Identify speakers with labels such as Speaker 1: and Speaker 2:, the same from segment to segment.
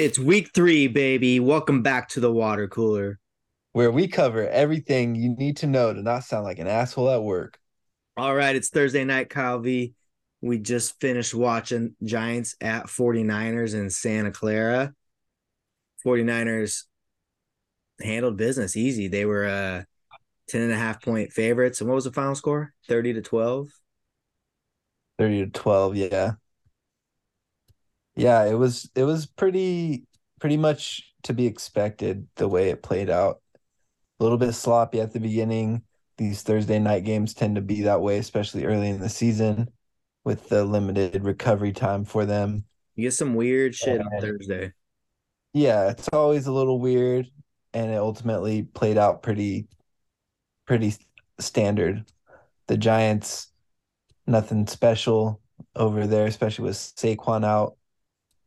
Speaker 1: It's week three, baby. Welcome back to the water cooler.
Speaker 2: where we cover everything you need to know to not sound like an asshole at work.
Speaker 1: All right, it's Thursday night, Kyle V. We just finished watching Giants at 49ers in Santa Clara. 49ers handled business easy. They were uh 10 and a half point favorites. And what was the final score? 30 to 12.
Speaker 2: 30 to 12, yeah. Yeah, it was it was pretty pretty much to be expected the way it played out. A little bit sloppy at the beginning. These Thursday night games tend to be that way, especially early in the season with the limited recovery time for them.
Speaker 1: You get some weird shit on Thursday.
Speaker 2: Yeah, it's always a little weird and it ultimately played out pretty pretty standard. The Giants nothing special over there, especially with Saquon out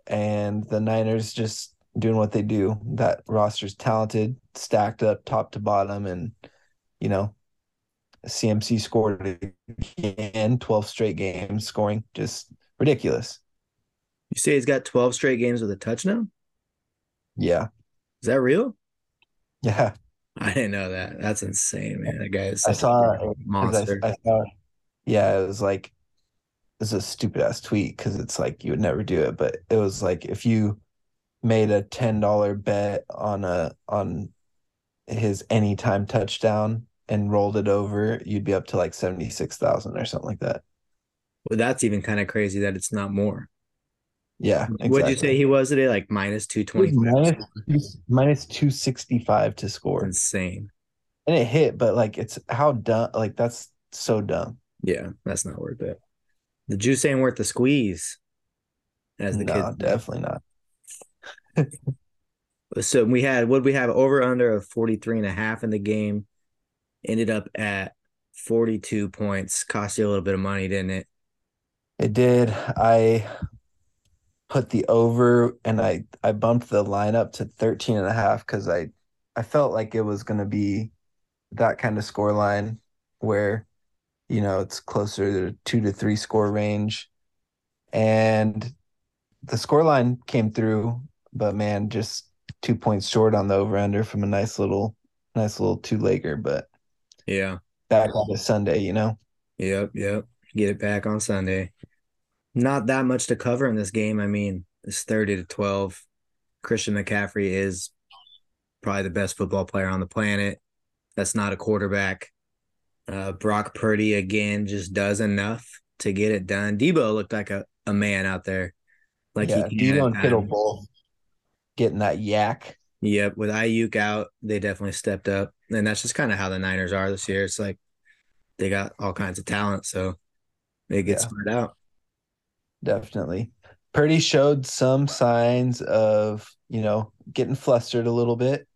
Speaker 2: and the Niners just doing what they do. That roster's talented, stacked up top to bottom and you know, CMC scored again, 12 straight games scoring, just ridiculous.
Speaker 1: You say he's got 12 straight games with a touchdown?
Speaker 2: Yeah.
Speaker 1: Is that real?
Speaker 2: Yeah.
Speaker 1: I didn't know that. That's insane, man. That guy is
Speaker 2: I saw
Speaker 1: a monster.
Speaker 2: I, I saw, yeah, it was like it's a stupid ass tweet because it's like you would never do it, but it was like if you made a ten dollar bet on a on his anytime touchdown and rolled it over, you'd be up to like seventy six thousand or something like that.
Speaker 1: Well, that's even kind of crazy that it's not more.
Speaker 2: Yeah,
Speaker 1: What'd you say he was today? Like minus
Speaker 2: was
Speaker 1: 220?
Speaker 2: minus minus two sixty five to score,
Speaker 1: Insane.
Speaker 2: and it hit, but like it's how dumb, like that's so dumb.
Speaker 1: Yeah, that's not worth it. The juice ain't worth the squeeze, as the
Speaker 2: No, definitely not.
Speaker 1: So we had what we have over under of 43 and a half in the game. Ended up at 42 points. Cost you a little bit of money, didn't it?
Speaker 2: It did. I put the over and I I bumped the line up to 13 and a half because I I felt like it was going to be that kind of score line where you know it's closer to 2 to 3 score range and the score line came through but man just 2 points short on the over under from a nice little nice little two-legger but
Speaker 1: Yeah.
Speaker 2: back on to Sunday, you know.
Speaker 1: Yep. Yep. Get it back on Sunday. Not that much to cover in this game. I mean, it's 30 to 12. Christian McCaffrey is probably the best football player on the planet. That's not a quarterback. Uh, Brock Purdy again just does enough to get it done. Debo looked like a, a man out there. Like
Speaker 2: yeah,
Speaker 1: he
Speaker 2: Debo and Kittle both getting that YAC.
Speaker 1: Yep, with Aiyuk out, they definitely stepped up, and that's just kind of how the Niners are this year. It's like they got all kinds of talent, so they get
Speaker 2: Yeah.
Speaker 1: spread out.
Speaker 2: Definitely. Purdy showed some signs of, you know, getting flustered a little bit,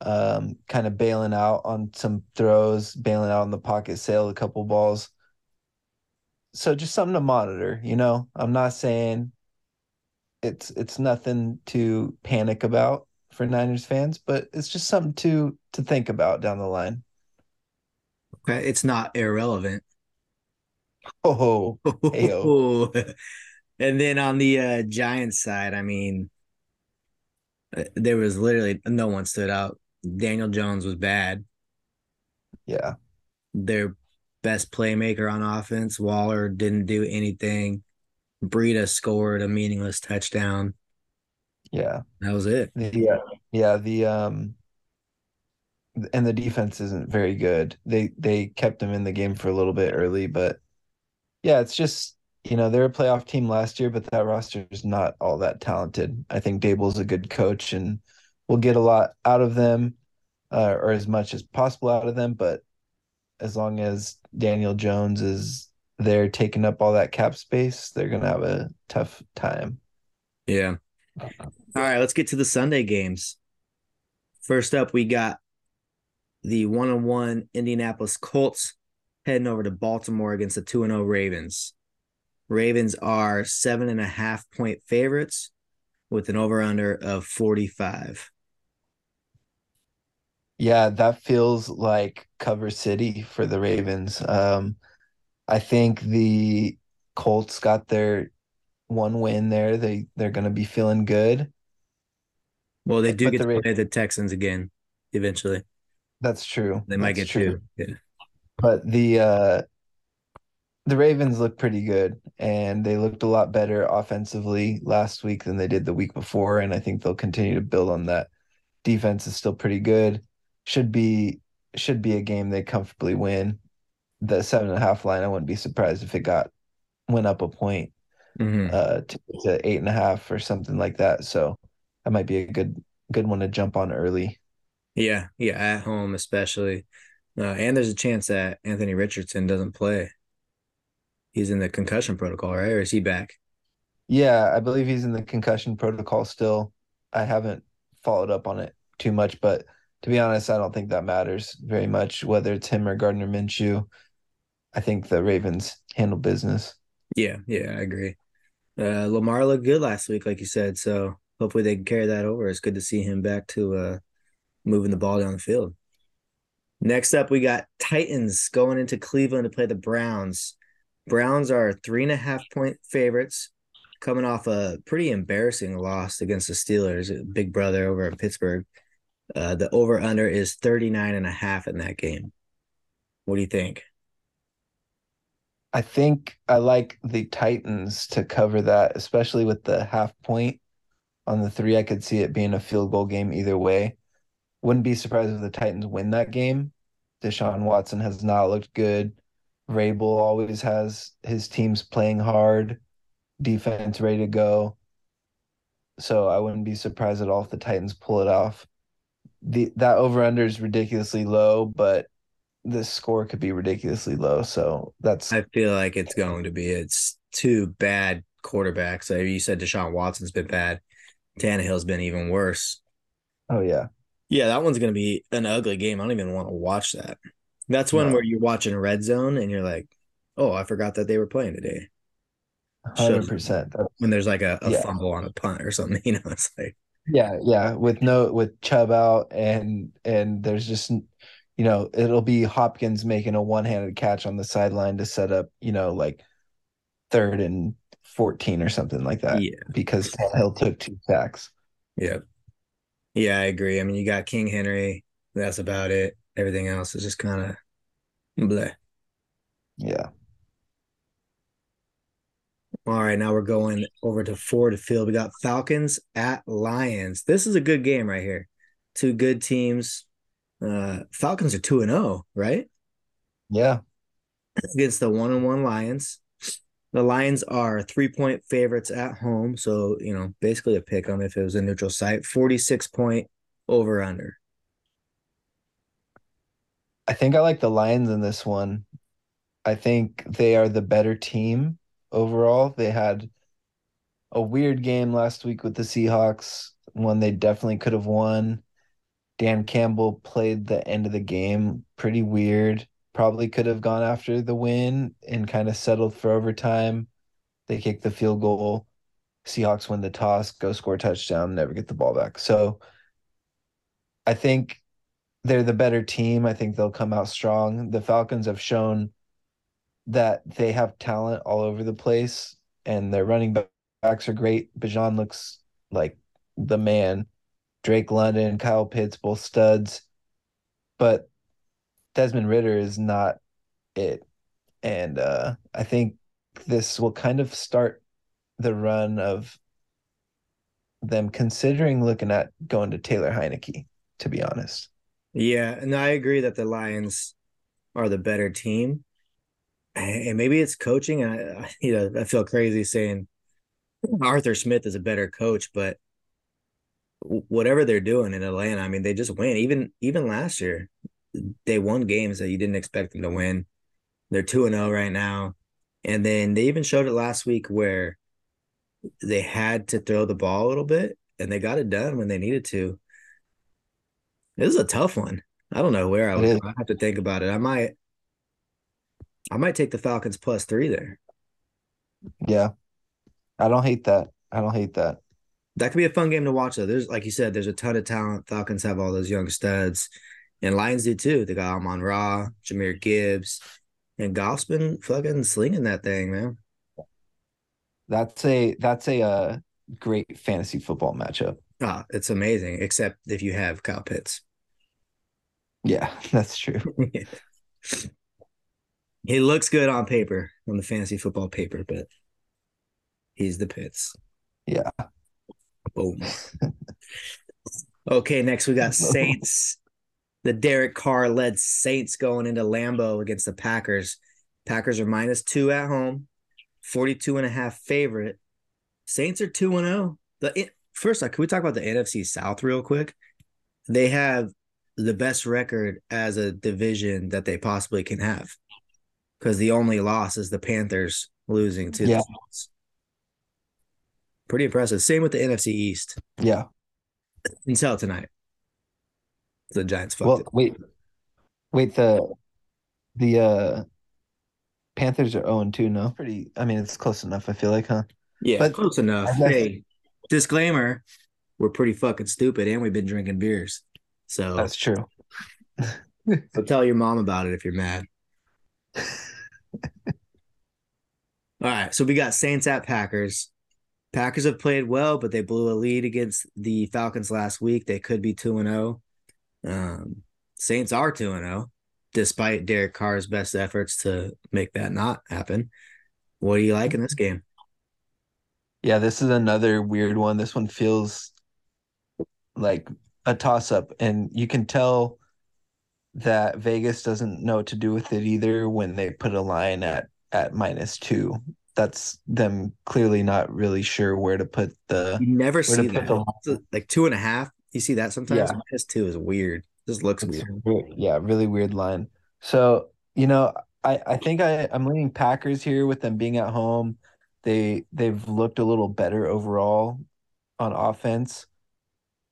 Speaker 2: um, kind of bailing out on some throws, bailing out on the pocket, sailed a couple balls. So just something to monitor, you know. I'm not saying it's it's nothing to panic about for Niners fans, but it's just something to to think about down the line.
Speaker 1: Okay, it's not irrelevant.
Speaker 2: Oh, Heyo.
Speaker 1: and then on the uh, Giants side, I mean, uh, there was literally no one stood out. Daniel Jones was bad.
Speaker 2: yeah.
Speaker 1: Their best playmaker on offense, Waller, didn't do anything. Breida scored a meaningless touchdown.
Speaker 2: Yeah.
Speaker 1: That was it.
Speaker 2: Yeah, yeah, the um and the defense isn't very good. They they kept them in the game for a little bit early, but yeah, it's just, you know, they're a playoff team last year, but that roster is not all that talented. I think Daboll's a good coach and we'll get a lot out of them, uh, or as much as possible out of them, but as long as Daniel Jones is there taking up all that cap space, they're gonna have a tough time.
Speaker 1: Yeah. All right, let's get to the Sunday games. First up, we got the one on one Indianapolis Colts heading over to Baltimore against the 2 0 Ravens. Ravens are seven and a half point favorites with an over under of 45.
Speaker 2: Yeah, that feels like cover city for the Ravens. Um, I think the Colts got their one win there. They they're gonna be feeling good.
Speaker 1: Well, they do
Speaker 2: But
Speaker 1: get
Speaker 2: the
Speaker 1: to
Speaker 2: Ra-
Speaker 1: play the Texans again eventually.
Speaker 2: That's true.
Speaker 1: They might
Speaker 2: That's
Speaker 1: get
Speaker 2: true.
Speaker 1: two. Yeah.
Speaker 2: But the uh the Ravens look pretty good and they looked a lot better offensively last week than they did the week before. And I think they'll continue to build on that. Defense is still pretty good. Should be should be a game they comfortably win. The seven and a half line, I wouldn't be surprised if it got went up a point
Speaker 1: Mhm.
Speaker 2: uh to, to eight and a half or something like that. So that might be a good good one to jump on early.
Speaker 1: Yeah. Yeah. At home, especially. Uh, and there's a chance that Anthony Richardson doesn't play. He's in the concussion protocol, right? Or is he back?
Speaker 2: Yeah, I believe he's in the concussion protocol still. I haven't followed up on it too much, but to be honest, I don't think that matters very much, whether it's him or Gardner Minshew. I think the Ravens handle business.
Speaker 1: Yeah. Yeah. I agree. Uh, Lamar looked good last week, like you said. So hopefully they can carry that over. It's good to see him back to uh, moving the ball down the field. Next up, we got Titans going into Cleveland to play the Browns. Browns are three and a half point favorites, coming off a pretty embarrassing loss against the Steelers, big brother over at Pittsburgh. Uh, the over under is 39 and a half in that game. What do you think?
Speaker 2: I think I like the Titans to cover that, especially with the half point on the three. I could see it being a field goal game either way. Wouldn't be surprised if the Titans win that game. Deshaun Watson has not looked good. Vrabel always has his teams playing hard, defense ready to go. So I wouldn't be surprised at all if the Titans pull it off. The that over under is ridiculously low, but the score could be ridiculously low. So that's
Speaker 1: I feel like it's going to be. It's two bad quarterbacks. Like you said, Deshaun Watson's been bad. Tannehill's been even worse.
Speaker 2: oh yeah.
Speaker 1: Yeah, that one's gonna be an ugly game. I don't even want to watch that. That's one
Speaker 2: No.
Speaker 1: where you're watching Red Zone and you're like, "Oh, I forgot that they were playing today."
Speaker 2: Hundred percent.
Speaker 1: When there's like a, a
Speaker 2: Yeah.
Speaker 1: fumble on a punt or something, you know, it's like,
Speaker 2: Yeah, yeah. With no with Chubb out and and there's just you know, it'll be Hopkins making a one-handed catch on the sideline to set up, you know, like third and 14 or something like that
Speaker 1: yeah,
Speaker 2: because Hill took two sacks.
Speaker 1: yeah, yeah. I agree. I mean, you got King Henry. That's about it. Everything else is just kind of bleh.
Speaker 2: Yeah.
Speaker 1: All right, now we're going over to Ford Field. We got Falcons at Lions. This is a good game right here. Two good teams. Uh, Falcons are two and zero, right?
Speaker 2: Yeah.
Speaker 1: against the one and one Lions. The Lions are three point favorites at home. So, you know, basically a pick 'em if it was a neutral site. 46 point over under.
Speaker 2: I think I like the Lions in this one. I think they are the better team overall. They had a weird game last week with the Seahawks, one they definitely could have won. Dan Campbell played the end of the game pretty weird. Probably could have gone after the win and kind of settled for overtime. They kick the field goal. Seahawks win the toss, go score touchdown, never get the ball back. So I think they're the better team. I think they'll come out strong. The Falcons have shown that they have talent all over the place and their running backs are great. Bijan looks like the man. Drake London, Kyle Pitts, both studs. But Desmond Ridder is not it. And uh, I think this will kind of start the run of them considering looking at going to Taylor Heinicke, to be honest.
Speaker 1: Yeah. And I agree that the Lions are the better team. And maybe it's coaching. I, you know, I feel crazy saying Arthur Smith is a better coach, but whatever they're doing in Atlanta, I mean, they just win. Even even last year, they won games that you didn't expect them to win. They're 2 and 0 right now. And then they even showed it last week where they had to throw the ball a little bit and they got it done when they needed to. This is a tough one. I don't know where I would. I have to think about it. I might I might take the Falcons plus 3 there.
Speaker 2: Yeah. I don't hate that. I don't hate that.
Speaker 1: That could be a fun game to watch though. There's like you said, there's a ton of talent. Falcons have all those young studs. And Lions do too. They got Amon Ra, Jahmyr Gibbs, and Goff's been fucking slinging that thing, man.
Speaker 2: That's a that's a uh, great fantasy football matchup.
Speaker 1: Ah, it's amazing, except if you have Kyle Pitts.
Speaker 2: Yeah, that's true.
Speaker 1: he looks good on paper, on the fantasy football paper, but he's the pits.
Speaker 2: Yeah.
Speaker 1: Boom. okay, next we got Saints. The Derek Carr led Saints going into Lambeau against the Packers. Packers are minus two at home, 42 and a half favorite. Saints are 2 and 0. The first, can we talk about the NFC South real quick? They have the best record as a division that they possibly can have because the only loss is the Panthers losing to yeah. the Saints. Pretty impressive. Same with the NFC East.
Speaker 2: Yeah.
Speaker 1: Until tonight. The Giants fucked
Speaker 2: well,
Speaker 1: it.
Speaker 2: Wait. Wait, the the uh Panthers are 0 2 no? Pretty I mean it's close enough, I feel like, huh?
Speaker 1: Yeah, but close enough. Hey, disclaimer, we're pretty fucking stupid and we've been drinking beers. So
Speaker 2: That's true.
Speaker 1: so tell your mom about it if you're mad. All right, so we got Saints at Packers. Packers have played well, but they blew a lead against the Falcons last week. They could be 2 and 0. Um, Saints are 2 and 0 despite Derek Carr's best efforts to make that not happen. What do you like in this game?
Speaker 2: Yeah, this is another weird one. This one feels like a toss up, and you can tell that Vegas doesn't know what to do with it either when they put a line at at minus two. That's them clearly not really sure where to put the.
Speaker 1: You never see that. The, like two and a half. You see that sometimes. Yeah. Minus two is weird. This looks weird.
Speaker 2: weird. Yeah, really weird line. So you know, I I think I I'm leaning Packers here with them being at home. They they've looked a little better overall on offense,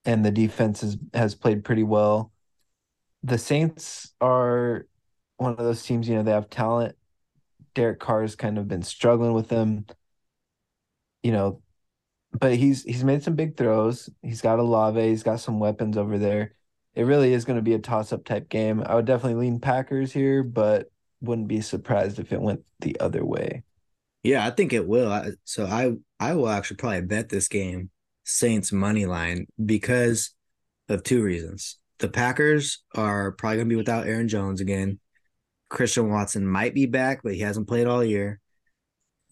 Speaker 2: and the defense has has played pretty well. The Saints are one of those teams. You know, they have talent. Derek Carr's kind of been struggling with them. You know, but he's he's made some big throws. He's got Olave. He's got some weapons over there. It really is going to be a toss up type game. I would definitely lean Packers here, but wouldn't be surprised if it went the other way.
Speaker 1: Yeah, I think it will. So I I will actually probably bet this game Saints money line because of two reasons. The Packers are probably going to be without Aaron Jones again. Christian Watson might be back, but he hasn't played all year.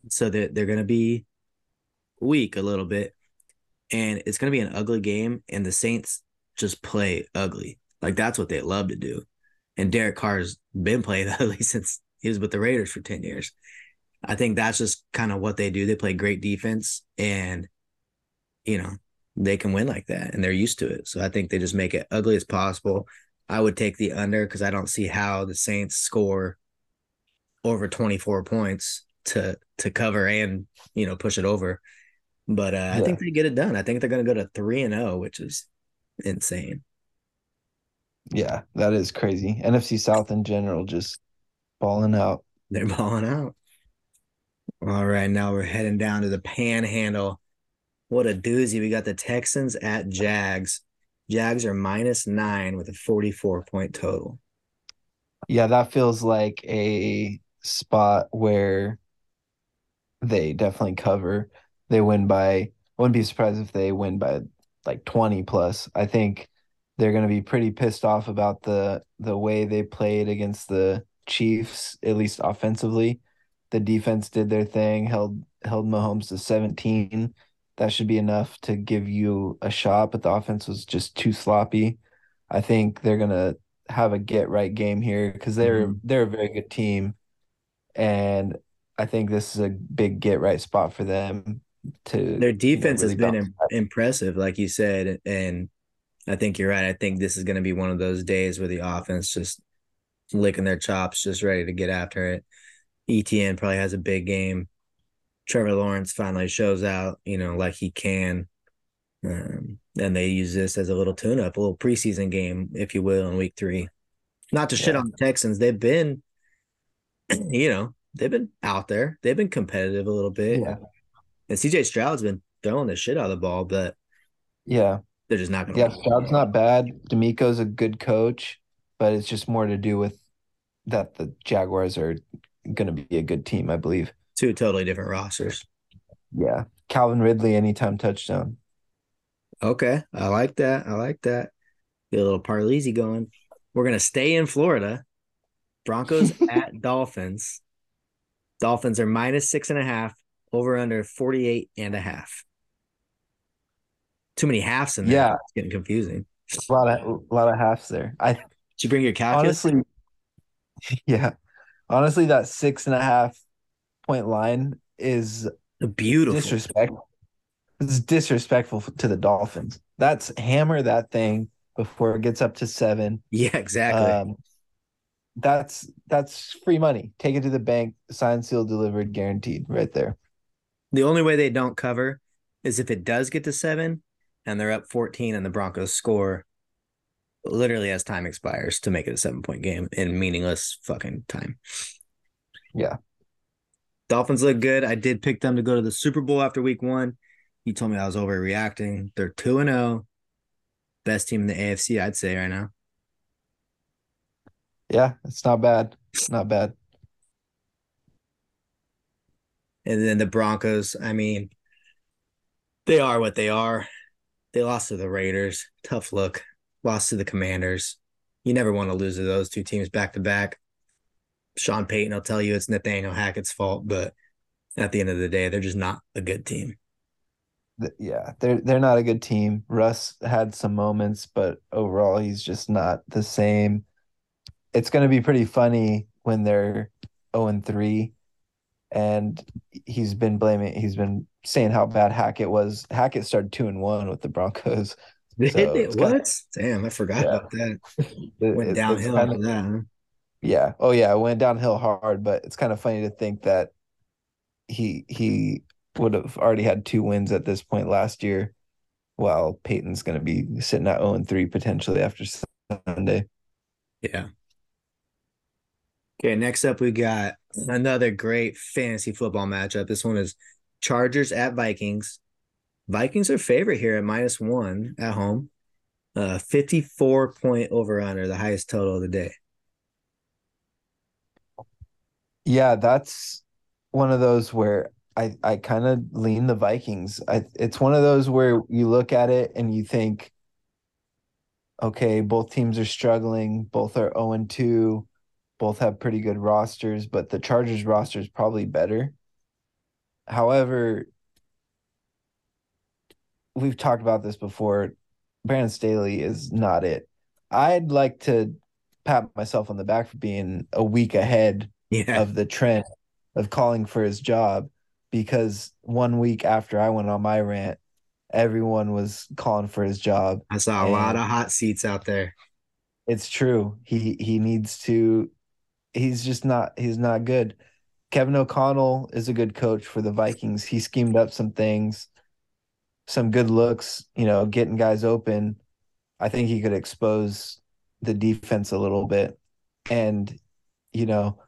Speaker 1: So they're, they're going to be weak a little bit. And it's going to be an ugly game. And the Saints just play ugly. Like that's what they love to do. And Derek Carr's been playing ugly since he was with the Raiders for 10 years. I think that's just kind of what they do. They play great defense and, you know, they can win like that and they're used to it. So I think they just make it ugly as possible. I would take the under because I don't see how the Saints score over 24 points to to cover and you know push it over. But uh, yeah. I think they get it done. I think they're going to go to three and zero, oh, which is insane.
Speaker 2: Yeah, that is crazy. NFC South in general just balling out.
Speaker 1: They're balling out. All right, now we're heading down to the Panhandle. What a doozy! We got the Texans at Jags. Jags are minus nine with a forty-four point total.
Speaker 2: Yeah, that feels like a spot where they definitely cover. They win by. I wouldn't be surprised if they win by like 20 plus. I think they're going to be pretty pissed off about the the way they played against the Chiefs, at least offensively. The defense did their thing, held held Mahomes to 17. That should be enough to give you a shot, but the offense was just too sloppy. I think they're going to have a get right game here because they're mm-hmm. they're a very good team, and I think this is a big get right spot for them to
Speaker 1: their defense you know, really has been Im- impressive, like you said, and I think you're right. I think this is going to be one of those days where the offense just licking their chops, just ready to get after it. ETN probably has a big game. Trevor Lawrence finally shows out, you know, like he can. Um, and they use this as a little tune up, a little preseason game, if you will, in week three. Not to yeah. shit on the Texans. They've been, you know, they've been out there. They've been competitive a little bit.
Speaker 2: Yeah.
Speaker 1: And CJ Stroud's been throwing the shit out of the ball, but
Speaker 2: yeah,
Speaker 1: they're just not going
Speaker 2: to. Yeah, Stroud's not bad. DeMeco's a good coach, but it's just more to do with that the Jaguars are going to be a good team, I believe.
Speaker 1: Two totally different rosters.
Speaker 2: Yeah. Calvin Ridley, anytime touchdown.
Speaker 1: Okay, I like that. I like that. Get a little Parleasy going. We're gonna stay in Florida. Broncos at Dolphins. Dolphins are minus six and a half, over under 48 and a half. Too many halves in there.
Speaker 2: Yeah.
Speaker 1: It's getting confusing.
Speaker 2: A lot of a lot of halves there. I
Speaker 1: Did you bring your calculus?
Speaker 2: honestly, yeah, honestly, that six and a half point line is
Speaker 1: Beautiful.
Speaker 2: disrespectful. It's disrespectful to the Dolphins. That's hammer that thing before it gets up to seven.
Speaker 1: Yeah, exactly.
Speaker 2: Um, that's that's free money. Take it to the bank, signed, sealed, delivered, guaranteed, right there.
Speaker 1: the only way they don't cover is if it does get to seven and they're up 14 and the Broncos score literally as time expires to make it a seven point game in meaningless fucking time.
Speaker 2: Yeah.
Speaker 1: Dolphins look good. I did pick them to go to the Super Bowl after week one. You told me I was overreacting. They're 2 and 0. Best team in the AFC, I'd say right now.
Speaker 2: Yeah, it's not bad. It's not bad.
Speaker 1: And then the Broncos, I mean, they are what they are. They lost to the Raiders. Tough look. Lost to the Commanders. You never want to lose to those two teams back to back. Sean Payton will tell you it's Nathaniel Hackett's fault, but at the end of the day, they're just not a good team.
Speaker 2: Yeah, they're they're not a good team. Russ had some moments, but overall he's just not the same. It's going to be pretty funny when they're 0 and 3 and he's been blaming he's been saying how bad Hackett was. Hackett started 2 and 1 with the Broncos. So it's kinda-
Speaker 1: What? Damn, I forgot
Speaker 2: Yeah.
Speaker 1: about that. Went
Speaker 2: it- it's
Speaker 1: downhill
Speaker 2: kinda-
Speaker 1: after that.
Speaker 2: Yeah. Oh yeah, it went downhill hard, but it's kind of funny to think that he he would have already had two wins at this point last year, while Peyton's going to be sitting at 0 and 3 potentially after Sunday.
Speaker 1: Yeah. Okay, next up we got another great fantasy football matchup. This one is Chargers at Vikings. Vikings are favorite here at minus one at home. Uh 54 point over under, the highest total of the day.
Speaker 2: Yeah, that's one of those where I I kind of lean the Vikings. I it's one of those where you look at it and you think, okay, both teams are struggling, both are 0 and 2, both have pretty good rosters, but the Chargers roster is probably better. However, we've talked about this before. Brandon Staley is not it. I'd like to pat myself on the back for being a week ahead
Speaker 1: Yeah.
Speaker 2: of the trend of calling for his job because one week after I went on my rant, everyone was calling for his job.
Speaker 1: I saw a lot of hot seats out there.
Speaker 2: It's true. He he needs to he's just not he's not good. Kevin O'Connell is a good coach for the Vikings. He schemed up some things, some good looks, you know, getting guys open. I think he could expose the defense a little bit. And, you know,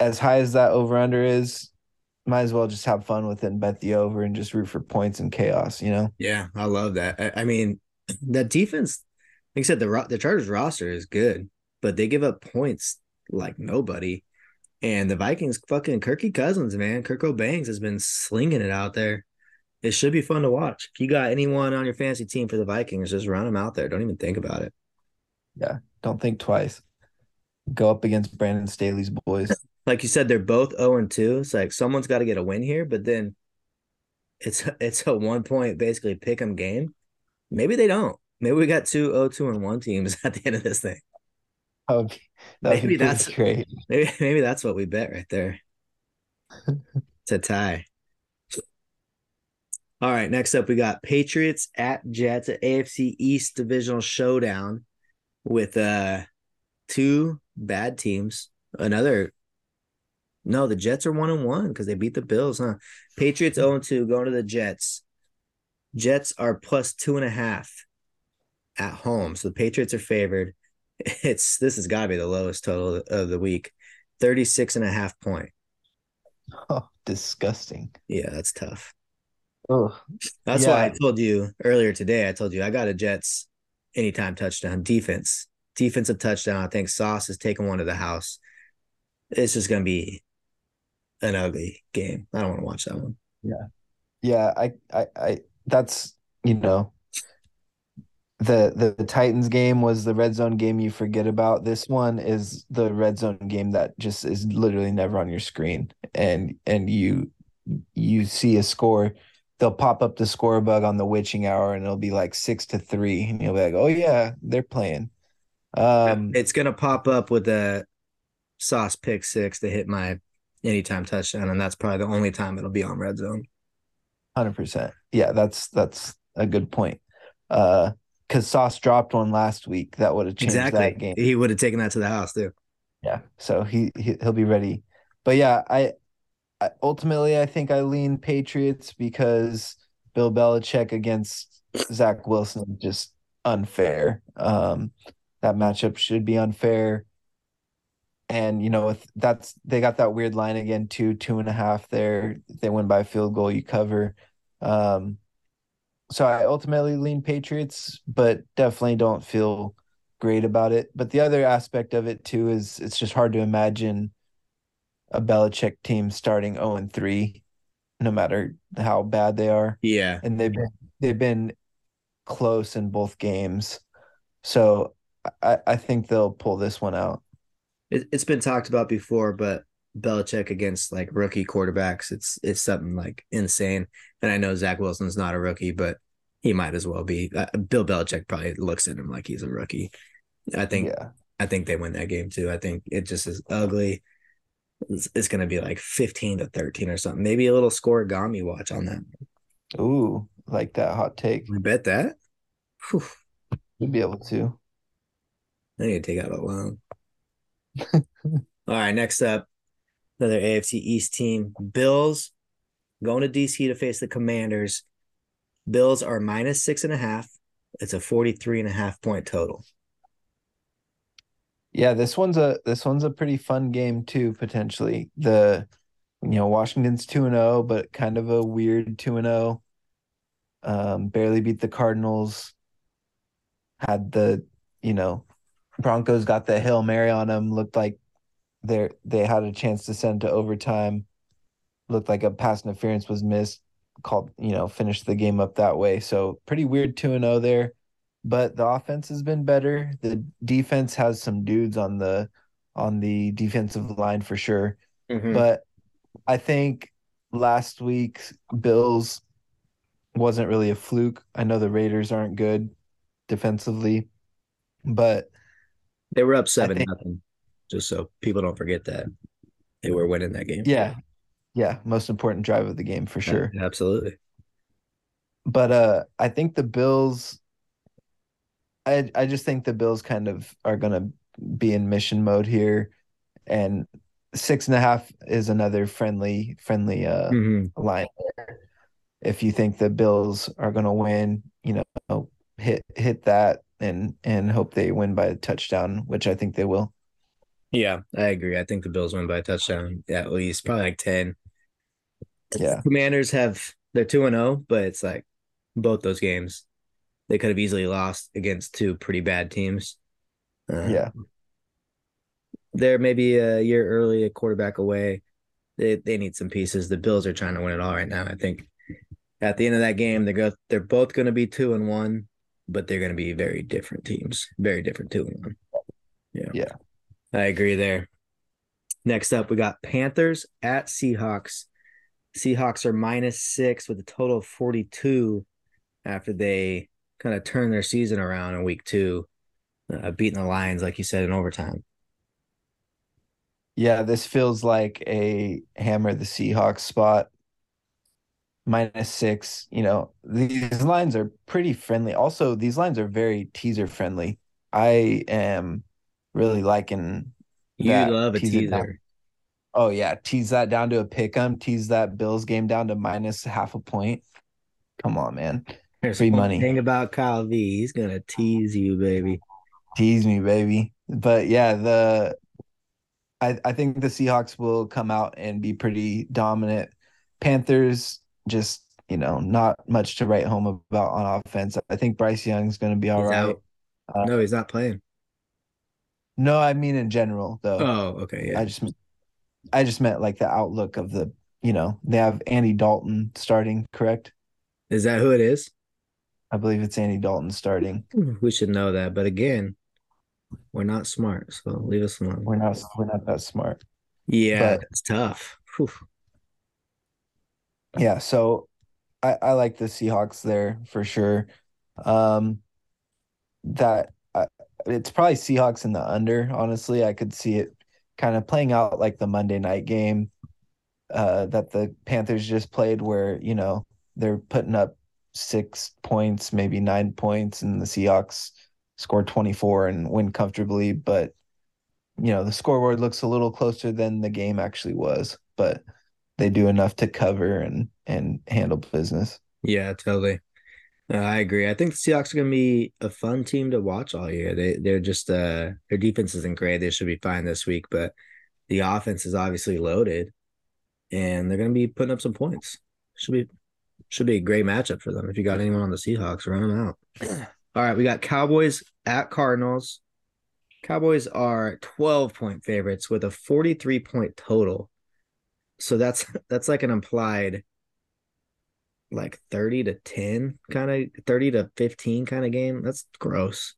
Speaker 2: as high as that over under is, might as well just have fun with it and bet the over and just root for points and chaos, you know?
Speaker 1: Yeah, I love that. I, I mean, that defense, like I said, the the Chargers roster is good, but they give up points like nobody. And the Vikings, fucking Kirky Cousins, man, Kirk O'Banks has been slinging it out there. It should be fun to watch. If you got anyone on your fantasy team for the Vikings, just run them out there. Don't even think about it.
Speaker 2: Yeah, don't think twice. Go up against Brandon Staley's boys.
Speaker 1: Like you said, they're both 0 and 2. It's like someone's got to get a win here, but then it's it's a one point basically pick 'em game. Maybe they don't. Maybe we got two 0 2 and 1 teams at the end of this thing.
Speaker 2: Be, that
Speaker 1: Maybe that's-
Speaker 2: great.
Speaker 1: Maybe maybe that's what we bet right there. it's a tie. All right, next up we got Patriots at Jets at AFC East divisional showdown with uh two bad teams. Another no, the Jets are one and one because they beat the Bills, huh? Patriots mm-hmm. 0 2 going to the Jets. Jets are plus two and a half at home. So the Patriots are favored. It's this has got to be the lowest total of the week. 36 and a half point.
Speaker 2: Oh, disgusting.
Speaker 1: Yeah, that's tough.
Speaker 2: Oh,
Speaker 1: That's why I told you earlier today. I told you I got a Jets anytime touchdown defense, defensive touchdown. I think Sauce is taking one to the house. It's just gonna be an ugly game. I don't want to watch that one.
Speaker 2: yeah. Yeah, I, I, I, that's you know, the, the the Titans game was the red zone game you forget about. This one is the red zone game that just is literally never on your screen, and and you you see a score. They'll pop up the score bug on the witching hour, and it'll be like six to three, and you'll be like, "Oh yeah, they're playing." Um,
Speaker 1: it's gonna pop up with a sauce pick six to hit my anytime touchdown, and that's probably the only time it'll be on red zone.
Speaker 2: Hundred percent. Yeah, that's that's a good point. Uh, because Sauce dropped one last week that would have changed
Speaker 1: exactly.
Speaker 2: that game.
Speaker 1: He would have taken that to the house too.
Speaker 2: Yeah, so he, he he'll be ready. But yeah, I, I ultimately I think I lean Patriots because Bill Belichick against Zach Wilson just unfair. Um, that matchup should be unfair. And you know, that's they got that weird line again, two, two and a half there. If they win by a field goal, you cover. Um, so I ultimately lean Patriots, but definitely don't feel great about it. But the other aspect of it too is it's just hard to imagine a Belichick team starting 0 and 3, no matter how bad they are.
Speaker 1: Yeah.
Speaker 2: And they've been they've been close in both games. So I, I think they'll pull this one out.
Speaker 1: It, it's been talked about before, but Belichick against like rookie quarterbacks, it's it's something like insane. And I know Zach Wilson's not a rookie, but he might as well be. Uh, Bill Belichick probably looks at him like he's a rookie. I think. Yeah. I think they win that game too. I think it just is ugly. It's, it's going to be like fifteen to thirteen or something. Maybe a little scorigami watch on that.
Speaker 2: Ooh, like that hot take.
Speaker 1: We bet that.
Speaker 2: Whew. You'd be able to.
Speaker 1: I need to take out a loan. All right, next up, another AFC East team. Bills going to DC to face the Commanders. Bills are minus six and a half. It's a 43 and a half point total.
Speaker 2: Yeah, this one's a this one's a pretty fun game too, potentially. The you know, Washington's 2 and 0, but kind of a weird 2 and 0. Um, barely beat the Cardinals. Had the, you know, Broncos got the Hail Mary on them, looked like they they had a chance to send to overtime. Looked like a pass interference was missed called, you know, finished the game up that way. So pretty weird 2 and 0 there. But the offense has been better. The defense has some dudes on the on the defensive line for sure. Mm-hmm. But I think last week's Bills wasn't really a fluke. I know the Raiders aren't good defensively, but
Speaker 1: they were up seven nothing. Just so people don't forget that they were winning that game.
Speaker 2: Yeah, yeah, most important drive of the game for sure.
Speaker 1: Yeah, absolutely.
Speaker 2: But uh I think the Bills I I just think the Bills kind of are gonna be in mission mode here. And six and a half is another friendly friendly uh mm-hmm. line If you think the Bills are gonna win, you know, hit hit that and and hope they win by a touchdown, which I think they will.
Speaker 1: Yeah, I agree. I think the Bills win by a touchdown at least, probably like 10.
Speaker 2: Yeah.
Speaker 1: Commanders have they're 2 and 0, but it's like both those games they could have easily lost against two pretty bad teams.
Speaker 2: Uh, yeah.
Speaker 1: They're maybe a year early, a quarterback away. They they need some pieces. The Bills are trying to win it all right now. I think at the end of that game, they're go they're both going to be two and one, but they're going to be very different teams, very different two and one.
Speaker 2: Yeah, yeah,
Speaker 1: I agree there. Next up, we got Panthers at Seahawks. Seahawks are minus six with a total of 42 after they kind of turn their season around in week two, uh, beating the Lions, like you said, in overtime.
Speaker 2: Yeah, this feels like a hammer the Seahawks spot. Minus six, you know, these lines are pretty friendly. Also, these lines are very teaser friendly. I am really liking
Speaker 1: you love a teaser.
Speaker 2: Oh yeah, tease that down to a pick 'em. Tease that Bills game down to minus half a point. Come on, man.
Speaker 1: There's Free money. Thing about Kyle V, he's gonna tease you, baby.
Speaker 2: Tease me, baby. But yeah, the I I think the Seahawks will come out and be pretty dominant. Panthers just you know not much to write home about on offense. I think Bryce Young's going to be all
Speaker 1: he's
Speaker 2: right.
Speaker 1: Uh, no, he's not playing.
Speaker 2: No, I mean in general though.
Speaker 1: Oh, okay, yeah.
Speaker 2: I just I just meant like the outlook of the, you know, they have Andy Dalton starting, correct?
Speaker 1: Is that who it is?
Speaker 2: I believe it's Andy Dalton starting.
Speaker 1: We should know that, but again, we're not smart, so leave us alone.
Speaker 2: We're not we're not that smart.
Speaker 1: Yeah, but, it's tough. Whew.
Speaker 2: Yeah, so I, I like the Seahawks there for sure. Um, that uh, it's probably Seahawks in the under. Honestly, I could see it kind of playing out like the Monday night game uh, that the Panthers just played, where you know they're putting up six points, maybe nine points, and the Seahawks score 24 and win comfortably. But, you know, the scoreboard looks a little closer than the game actually was, but they do enough to cover and, and handle business.
Speaker 1: Yeah, totally. Uh, I agree. I think the Seahawks are going to be a fun team to watch all year. They they're just uh their defense isn't great. They should be fine this week, but the offense is obviously loaded, and they're going to be putting up some points. Should be should be a great matchup for them. If you got anyone on the Seahawks, run them out. All right, we got Cowboys at Cardinals. Cowboys are 12 point favorites with a 43 point total. So that's that's like an implied like 30 to 10 kind of 30 to 15 kind of game. That's gross.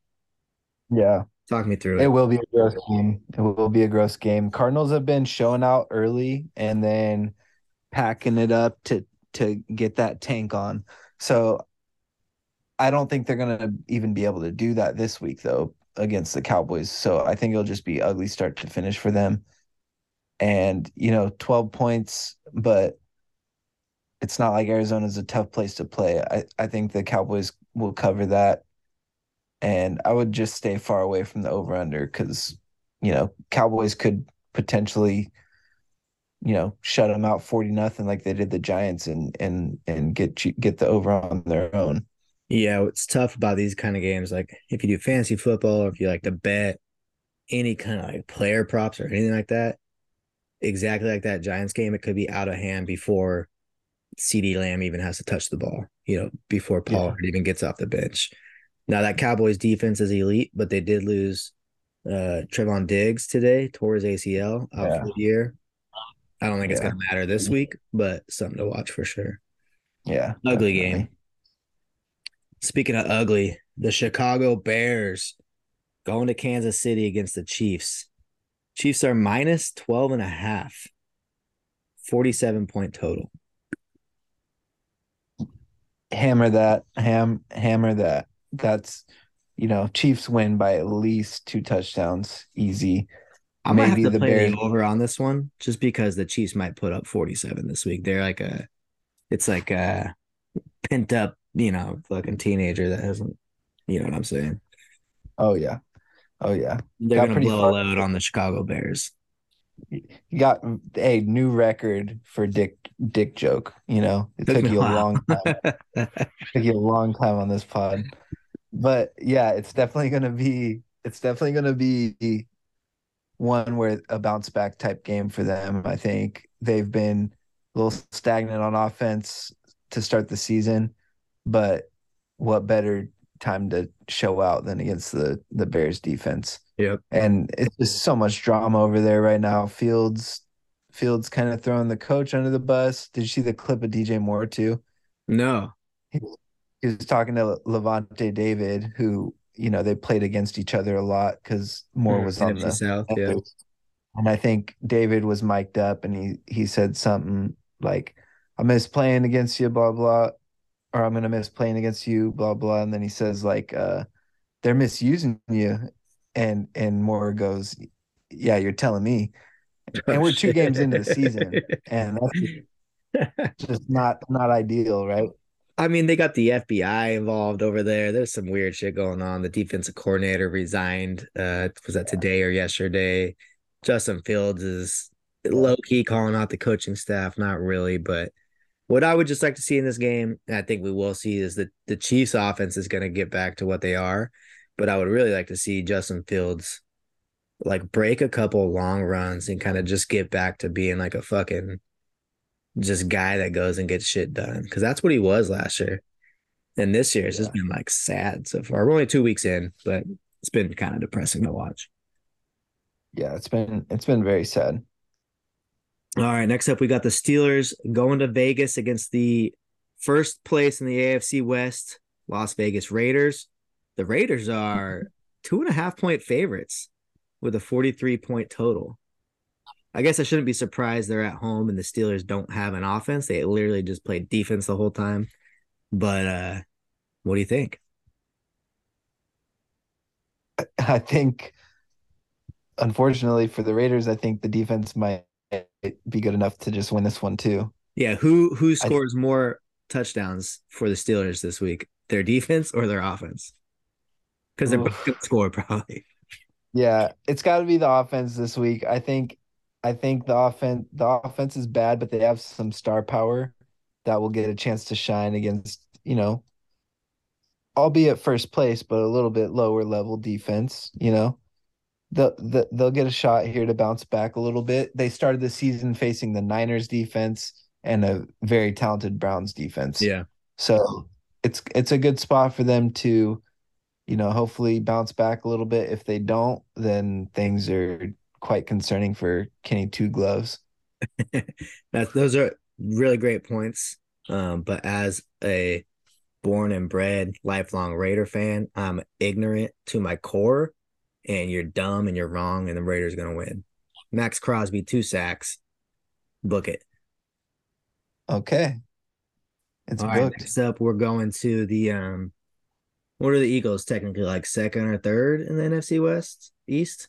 Speaker 2: Yeah.
Speaker 1: Talk me through it.
Speaker 2: It will be a gross game. It will be a gross game. Cardinals have been showing out early and then packing it up to to get that tank on. So I don't think they're going to even be able to do that this week, though, against the Cowboys. So I think it'll just be ugly start to finish for them. And, you know, 12 points, but it's not like Arizona's a tough place to play. I, I think the Cowboys will cover that. And I would just stay far away from the over under because, you know, Cowboys could potentially you know shut them out 40 nothing like they did the giants and and and get get the over on their own
Speaker 1: yeah, what's tough about these kind of games, like if you do fantasy football or if you like to bet any kind of like player props or anything like that, exactly like that Giants game, it could be out of hand before CeeDee Lamb even has to touch the ball, you know, before Pollard yeah. even gets off the bench. Now that Cowboys defense is elite, but they did lose uh Trevon Diggs today, tore his ACL out yeah. for the year. I don't think yeah. it's gonna matter this week, but something to watch for sure.
Speaker 2: Yeah.
Speaker 1: Ugly definitely. game. Speaking of ugly, the Chicago Bears going to Kansas City against the Chiefs. Chiefs are minus 12 and a half, 47 point total.
Speaker 2: Hammer that, ham, hammer that. That's, you know, Chiefs win by at least two touchdowns, easy.
Speaker 1: I might Maybe have to the play Bears... the over on this one just because the Chiefs might put up 47 this week. They're like a, it's like a pent up you know, fucking teenager that hasn't, you know what I'm saying?
Speaker 2: Oh yeah, oh yeah.
Speaker 1: They're got gonna blow far. a load on the Chicago Bears.
Speaker 2: You got a new record for Dick Dick joke. You know, it took, took you a long time. took you a long time on this pod, but yeah, it's definitely gonna be. It's definitely gonna be one where a bounce back type game for them. I think they've been a little stagnant on offense to start the season but what better time to show out than against the the Bears defense?
Speaker 1: Yep.
Speaker 2: And it's just so much drama over there right now. Fields Fields kind of throwing the coach under the bus. Did you see the clip of DJ Moore too?
Speaker 1: No.
Speaker 2: He, he was talking to Lavonte David, who you know they played against each other a lot because Moore mm, was on the South, yeah. And I think David was mic'd up, and he he said something like, "I miss playing against you," blah blah or I'm gonna miss playing against you, blah blah. And then he says like, uh, they're misusing you, and and Moore goes, yeah, you're telling me. Oh, and we're two shit. games into the season, and that's just not not ideal, right?
Speaker 1: I mean, they got the FBI involved over there. There's some weird shit going on. The defensive coordinator resigned. Uh, was that today or yesterday? Justin Fields is low key calling out the coaching staff. Not really, but what I would just like to see in this game, I think we will see, is that the Chiefs' offense is going to get back to what they are. But I would really like to see Justin Fields like break a couple long runs and kind of just get back to being like a fucking just guy that goes and gets shit done. Because that's what he was last year. And this year it's yeah. just been like sad so far. We're only two weeks in, but it's been kind of depressing to watch.
Speaker 2: Yeah, it's been it's been very sad.
Speaker 1: All right, next up we got the Steelers going to Vegas against the first place in the AFC West, Las Vegas Raiders. The Raiders are two and a half point favorites with a 43 point total. I guess I shouldn't be surprised they're at home and the Steelers don't have an offense. They literally just played defense the whole time. But uh what do you think?
Speaker 2: I think, unfortunately for the Raiders, I think the defense might be good enough to just win this one too.
Speaker 1: Yeah, who who scores I, more touchdowns for the Steelers this week? Their defense or their offense? Because they're both going to score probably.
Speaker 2: Yeah, it's got to be the offense this week. I think I think the offense the offense is bad, but they have some star power that will get a chance to shine against, you know, albeit first place, but a little bit lower level defense, you know. They'll, they'll get a shot here to bounce back a little bit. They started the season facing the Niners defense and a very talented Browns defense.
Speaker 1: Yeah.
Speaker 2: So it's it's a good spot for them to, you know, hopefully bounce back a little bit. If they don't, then things are quite concerning for Kenny Two Gloves.
Speaker 1: That's those are really great points. Um, but as a born and bred lifelong Raider fan, I'm ignorant to my core, and you're dumb and you're wrong, and the Raiders gonna win. Maxx Crosby, two sacks. Book it.
Speaker 2: Okay.
Speaker 1: It's All booked. Right, next up, we're going to the um what are the Eagles technically like second or third in the NFC West East?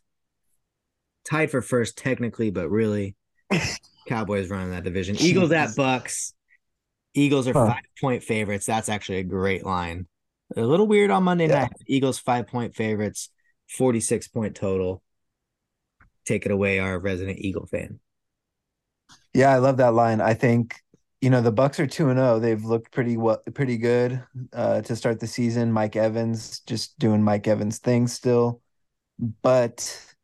Speaker 1: Tied for first technically, but really Cowboys running that division. Eagles at Bucks. Eagles are huh. five point favorites. That's actually a great line. A little weird on Monday yeah. night. Eagles five point favorites, 46 point total. Take it away, our resident Eagle fan.
Speaker 2: Yeah, I love that line. I think you know the Bucks are two and zero. Oh. They've looked pretty well, pretty good uh, to start the season. Mike Evans just doing Mike Evans things still, but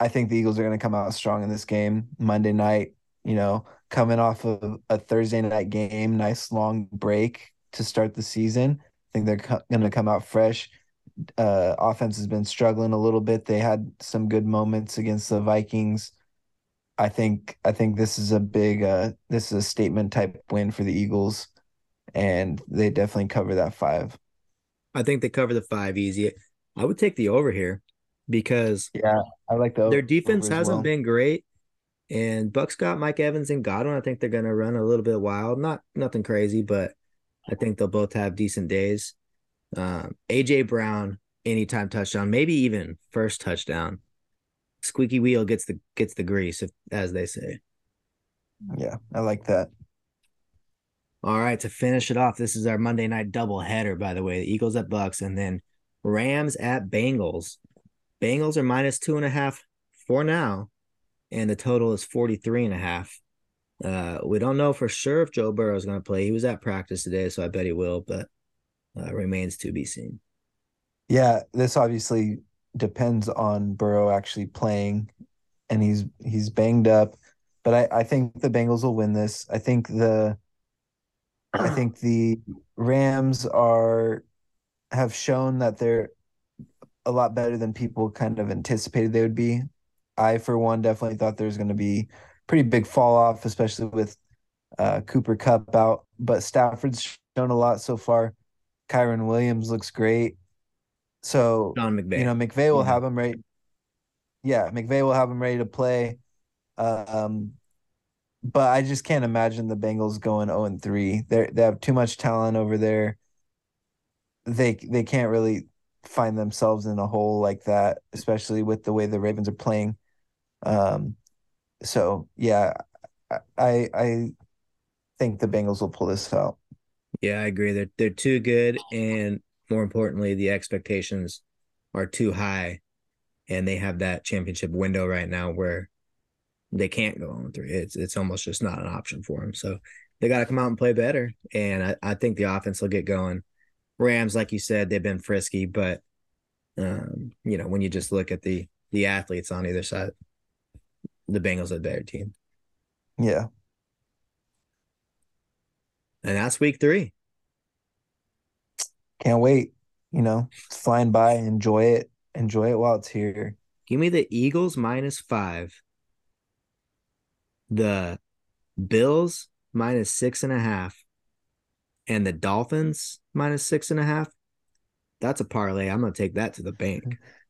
Speaker 2: I think the Eagles are going to come out strong in this game Monday night. You know, coming off of a Thursday night game, nice long break to start the season. I think they're co- going to come out fresh. Uh, offense has been struggling a little bit. They had some good moments against the Vikings I think I think this is a big uh this is a statement type win for the Eagles and they definitely cover that 5.
Speaker 1: I think they cover the 5 easy. I would take the over here because
Speaker 2: yeah, I like the
Speaker 1: their defense hasn't well. been great and Bucks got Mike Evans and Godwin. I think they're going to run a little bit wild. Not nothing crazy, but I think they'll both have decent days. Um, AJ Brown anytime touchdown, maybe even first touchdown squeaky wheel gets the gets the grease, if, as they say.
Speaker 2: Yeah, I like that.
Speaker 1: All right, to finish it off, this is our Monday night double header. By the way, the Eagles at Bucks, and then Rams at Bengals. Bengals are minus two and a half for now, and the total is 43 and a half. Uh, we don't know for sure if Joe Burrow is going to play. He was at practice today, so I bet he will, but uh, remains to be seen.
Speaker 2: Yeah, this obviously depends on Burrow actually playing, and he's he's banged up. But I, I think the Bengals will win this. I think the I think the Rams are have shown that they're a lot better than people kind of anticipated they would be. I, for one, definitely thought there was going to be pretty big fall off, especially with uh, Cooper Kupp out. But Stafford's shown a lot so far. Kyren Williams looks great. So
Speaker 1: Sean McVay.
Speaker 2: You know, McVay will have him ready. Yeah, McVay will have him ready to play. Um, but I just can't imagine the Bengals going 0 and 3. They they have too much talent over there. They they can't really find themselves in a hole like that, especially with the way the Ravens are playing. Um, so yeah, I I think the Bengals will pull this out.
Speaker 1: Yeah, I agree. They're they're too good, and more importantly, the expectations are too high, and they have that championship window right now where they can't go on three. It's it's almost just not an option for them. So they got to come out and play better, and I, I think the offense will get going. Rams, like you said, they've been frisky, but um, you know when you just look at the the athletes on either side, the Bengals are a better team.
Speaker 2: Yeah.
Speaker 1: And that's week three
Speaker 2: can't wait. You know, it's flying by. Enjoy it. Enjoy it while it's here.
Speaker 1: Give me the Eagles minus five. The Bills minus six and a half. And the Dolphins minus six and a half. That's a parlay. I'm gonna take that to the bank.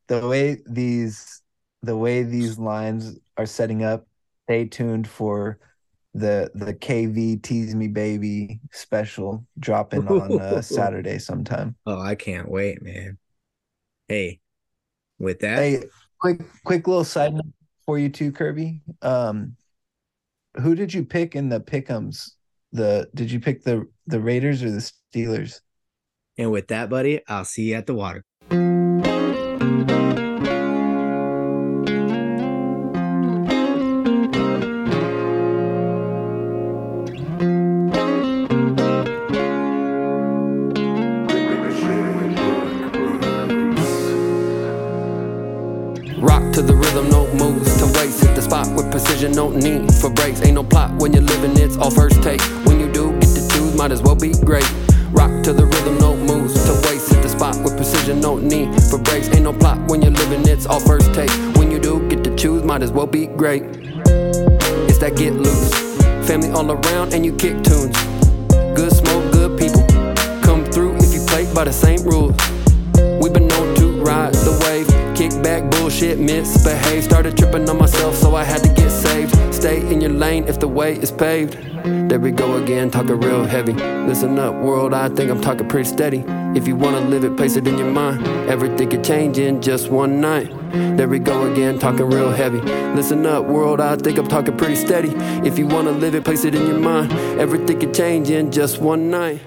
Speaker 2: The way these the way these lines are setting up, stay tuned for the the KV Tease Me Baby special dropping on uh, Saturday sometime.
Speaker 1: Oh, I can't wait, man. Hey, with that,
Speaker 2: hey, quick quick little side note for you too, Kirby. Um, who did you pick in the pickums? The did you pick the the Raiders or the Steelers?
Speaker 1: And with that, buddy, I'll see you at the water.
Speaker 3: Great. It's that get loose. Family all around and you kick tunes. Good smoke, good people. Come through if you play by the same rules. We've been known to ride the wave, kick back, bullshit, misbehave. Started tripping on myself, so I had to get saved. Stay in your lane if the way is paved. There we go again, talking real heavy. Listen up, world, I think I'm talking pretty steady. If you wanna live it, place it in your mind. Everything could change in just one night. There we go again, talking real heavy. Listen up, world, I think I'm talking pretty steady. If you wanna live it, place it in your mind. Everything could change in just one night.